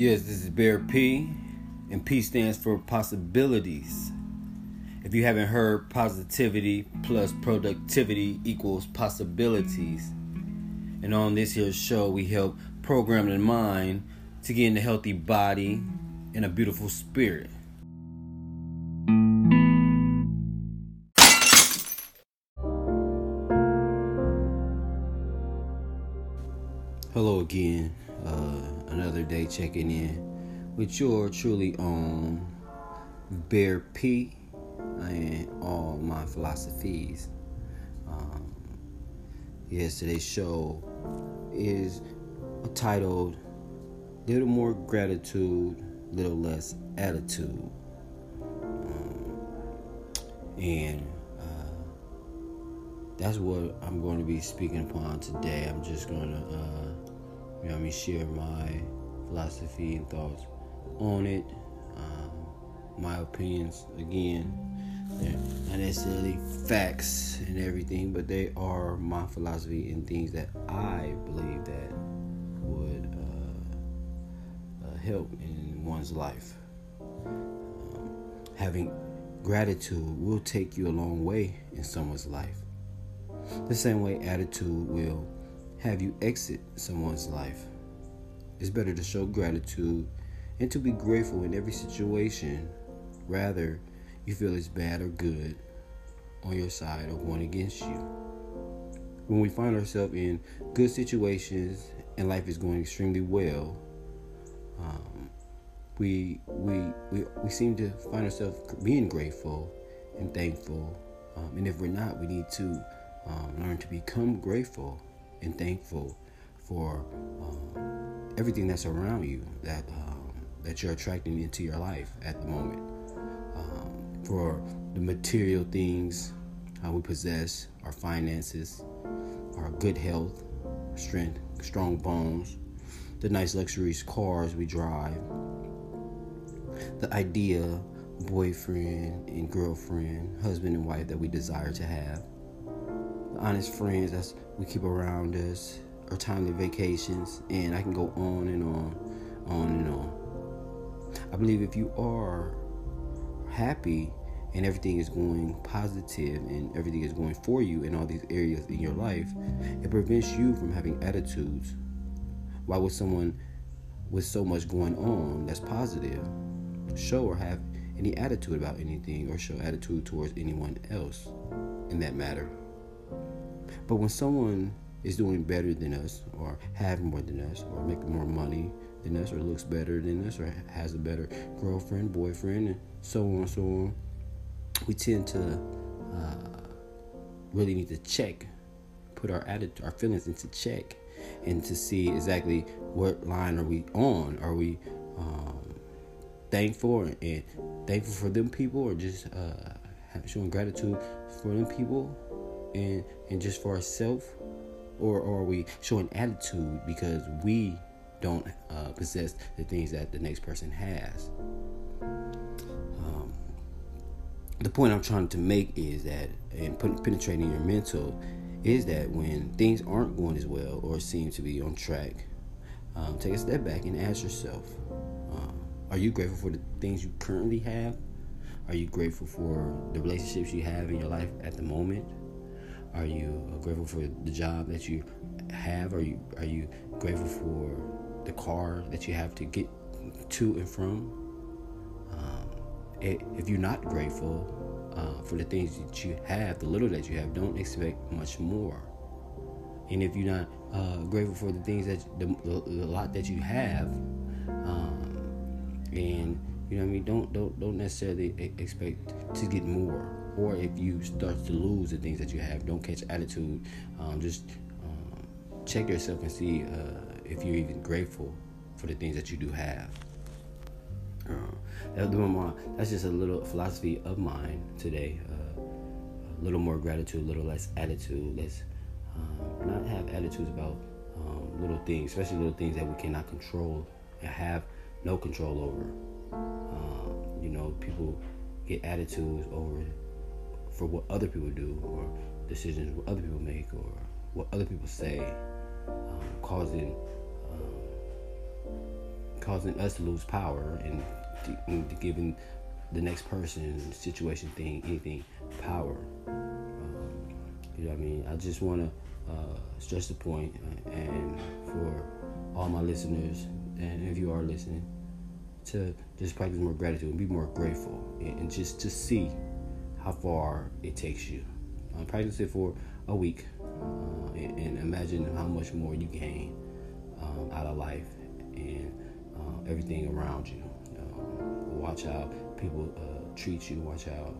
Yes, this is Bear P, and P stands for possibilities. If you haven't heard, positivity plus productivity equals possibilities. And on this here show, we help program the mind to get in a healthy body and a beautiful spirit. Hello again. Uh, another day checking in with your truly own Bear P and all my philosophies. Um, yes, today's show is titled Little More Gratitude, Little Less Attitude. Um, and uh, that's what I'm going to be speaking upon today. I'm just going to, uh, you know, I mean, share my philosophy and thoughts on it. Um, my opinions, again, they're not necessarily facts and everything, but they are my philosophy and things that I believe that would uh, uh, help in one's life. Um, having gratitude will take you a long way in someone's life. The same way attitude will have you exit someone's life. It's better to show gratitude and to be grateful in every situation rather you feel it's bad or good on your side or one against you. When we find ourselves in good situations and life is going extremely well, um, we, we, we, we seem to find ourselves being grateful and thankful. Um, and if we're not, we need to um, learn to become grateful and thankful for um, everything that's around you that um, that you're attracting into your life at the moment. For the material things how we possess, our finances, our good health, strength, strong bones, the nice luxurious cars we drive, the idea boyfriend and girlfriend, husband and wife that we desire to have, honest friends that we keep around us, our timely vacations, and I can go on and on, on and on. I believe if you are happy and everything is going positive and everything is going for you in all these areas in your life, it prevents you from having attitudes. Why would someone with so much going on that's positive show or have any attitude about anything or show attitude towards anyone else in that matter? But when someone is doing better than us or have more than us or making more money than us or looks better than us or has a better girlfriend, boyfriend, and so on and so on we tend to uh, really need to check, put our attitude, our feelings into check, and to see exactly what line are we on. Are we um, thankful and thankful for them people, or just uh, showing gratitude for them people, and and just for ourselves, or, or are we showing attitude because we don't uh, possess the things that the next person has? the point I'm trying to make is that, and penetrating your mental, is that when things aren't going as well or seem to be on track, um, take a step back and ask yourself um, Are you grateful for the things you currently have? Are you grateful for the relationships you have in your life at the moment? Are you grateful for the job that you have? Are you are you grateful for the car that you have to get to and from? if you're not grateful uh, for the things that you have, the little that you have, don't expect much more. And if you're not uh, grateful for the things that the, the, the lot that you have, um, and you know what I mean, don't don't don't necessarily expect to get more. Or if you start to lose the things that you have, don't catch attitude. Um, just um, check yourself and see uh, if you're even grateful for the things that you do have. Uh, that's just a little philosophy of mine today. Uh, a little more gratitude, a little less attitude. Let's um, not have attitudes about um, little things, especially little things that we cannot control and have no control over. Um, you know, people get attitudes over for what other people do or decisions what other people make or what other people say, um, causing causing us to lose power and, and giving the next person, situation, thing, anything, power. Um, you know what I mean? I just want to uh, stress the point, uh, and for all my listeners, and if you are listening, to just practice more gratitude and be more grateful, and, and just to see how far it takes you. Uh, practice it for a week, uh, and, and, imagine how much more you gain um, out of life and uh, everything around you. Um, watch how people uh, treat you. Watch how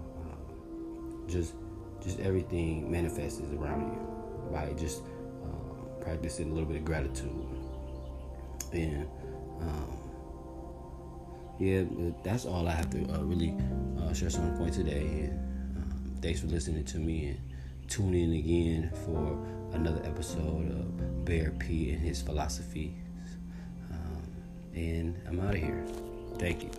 just just everything manifests around you by just uh, practicing a little bit of gratitude. And um, yeah, that's all I have to uh, really uh, on the point today. And um, thanks for listening to me and tune in again for another episode of Bear P and his philosophy. Um, and I'm out of here. Thank you.